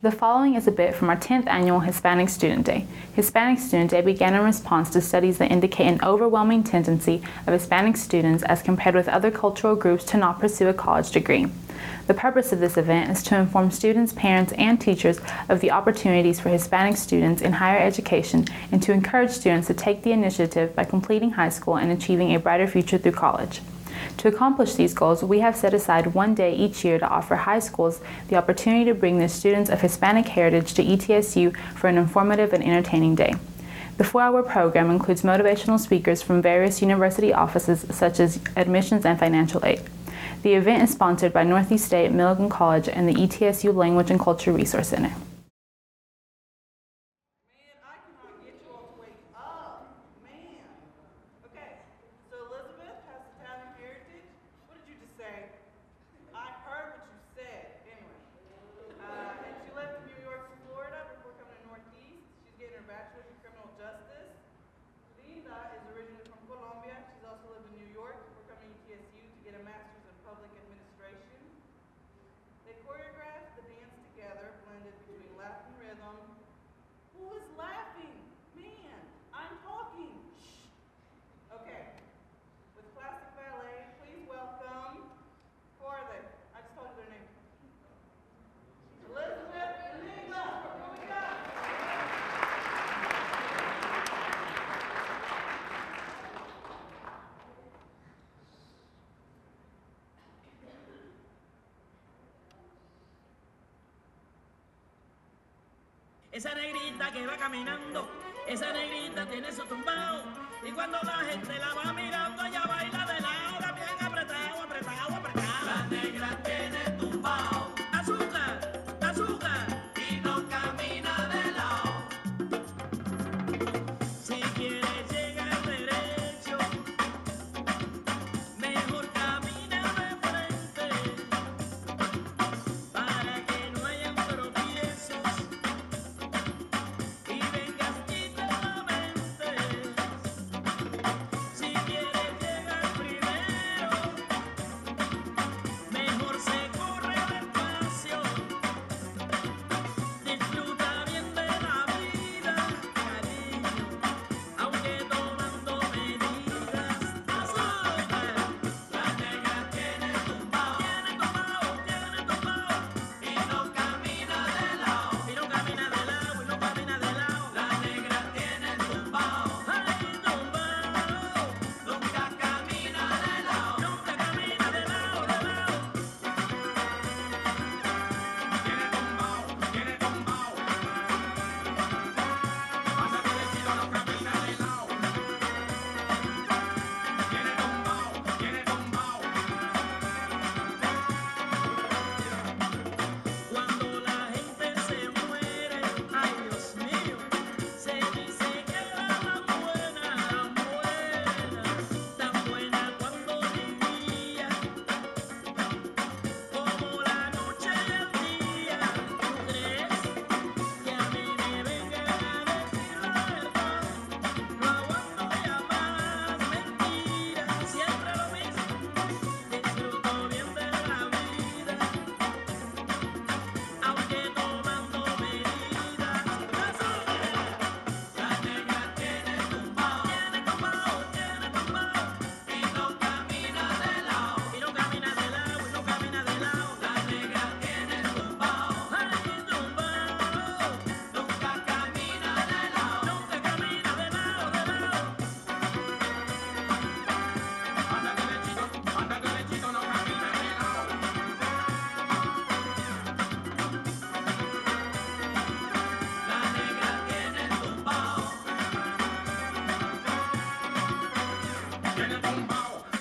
The following is a bit from our 10th annual Hispanic Student Day. Hispanic Student Day began in response to studies that indicate an overwhelming tendency of Hispanic students as compared with other cultural groups to not pursue a college degree. The purpose of this event is to inform students, parents, and teachers of the opportunities for Hispanic students in higher education and to encourage students to take the initiative by completing high school and achieving a brighter future through college. To accomplish these goals, we have set aside one day each year to offer high schools the opportunity to bring the students of Hispanic heritage to ETSU for an informative and entertaining day. The four hour program includes motivational speakers from various university offices such as admissions and financial aid. The event is sponsored by Northeast State, Milligan College, and the ETSU Language and Culture Resource Center. bachelor's in criminal justice Esa negrita que va caminando, esa negrita tiene su tumbao. Y cuando la gente la va mirando,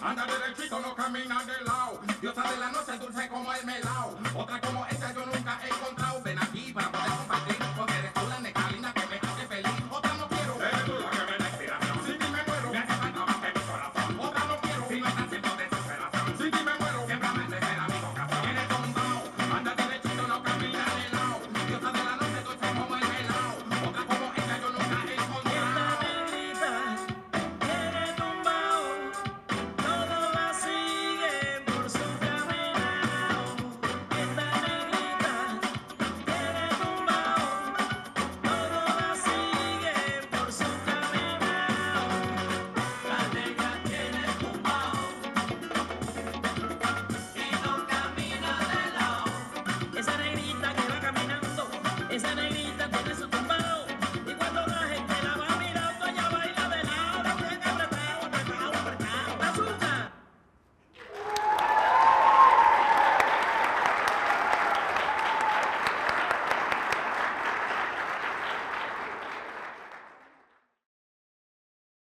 Anda derechito, no camina de lado. Diosa de la noche, dulce como el melao. Otra como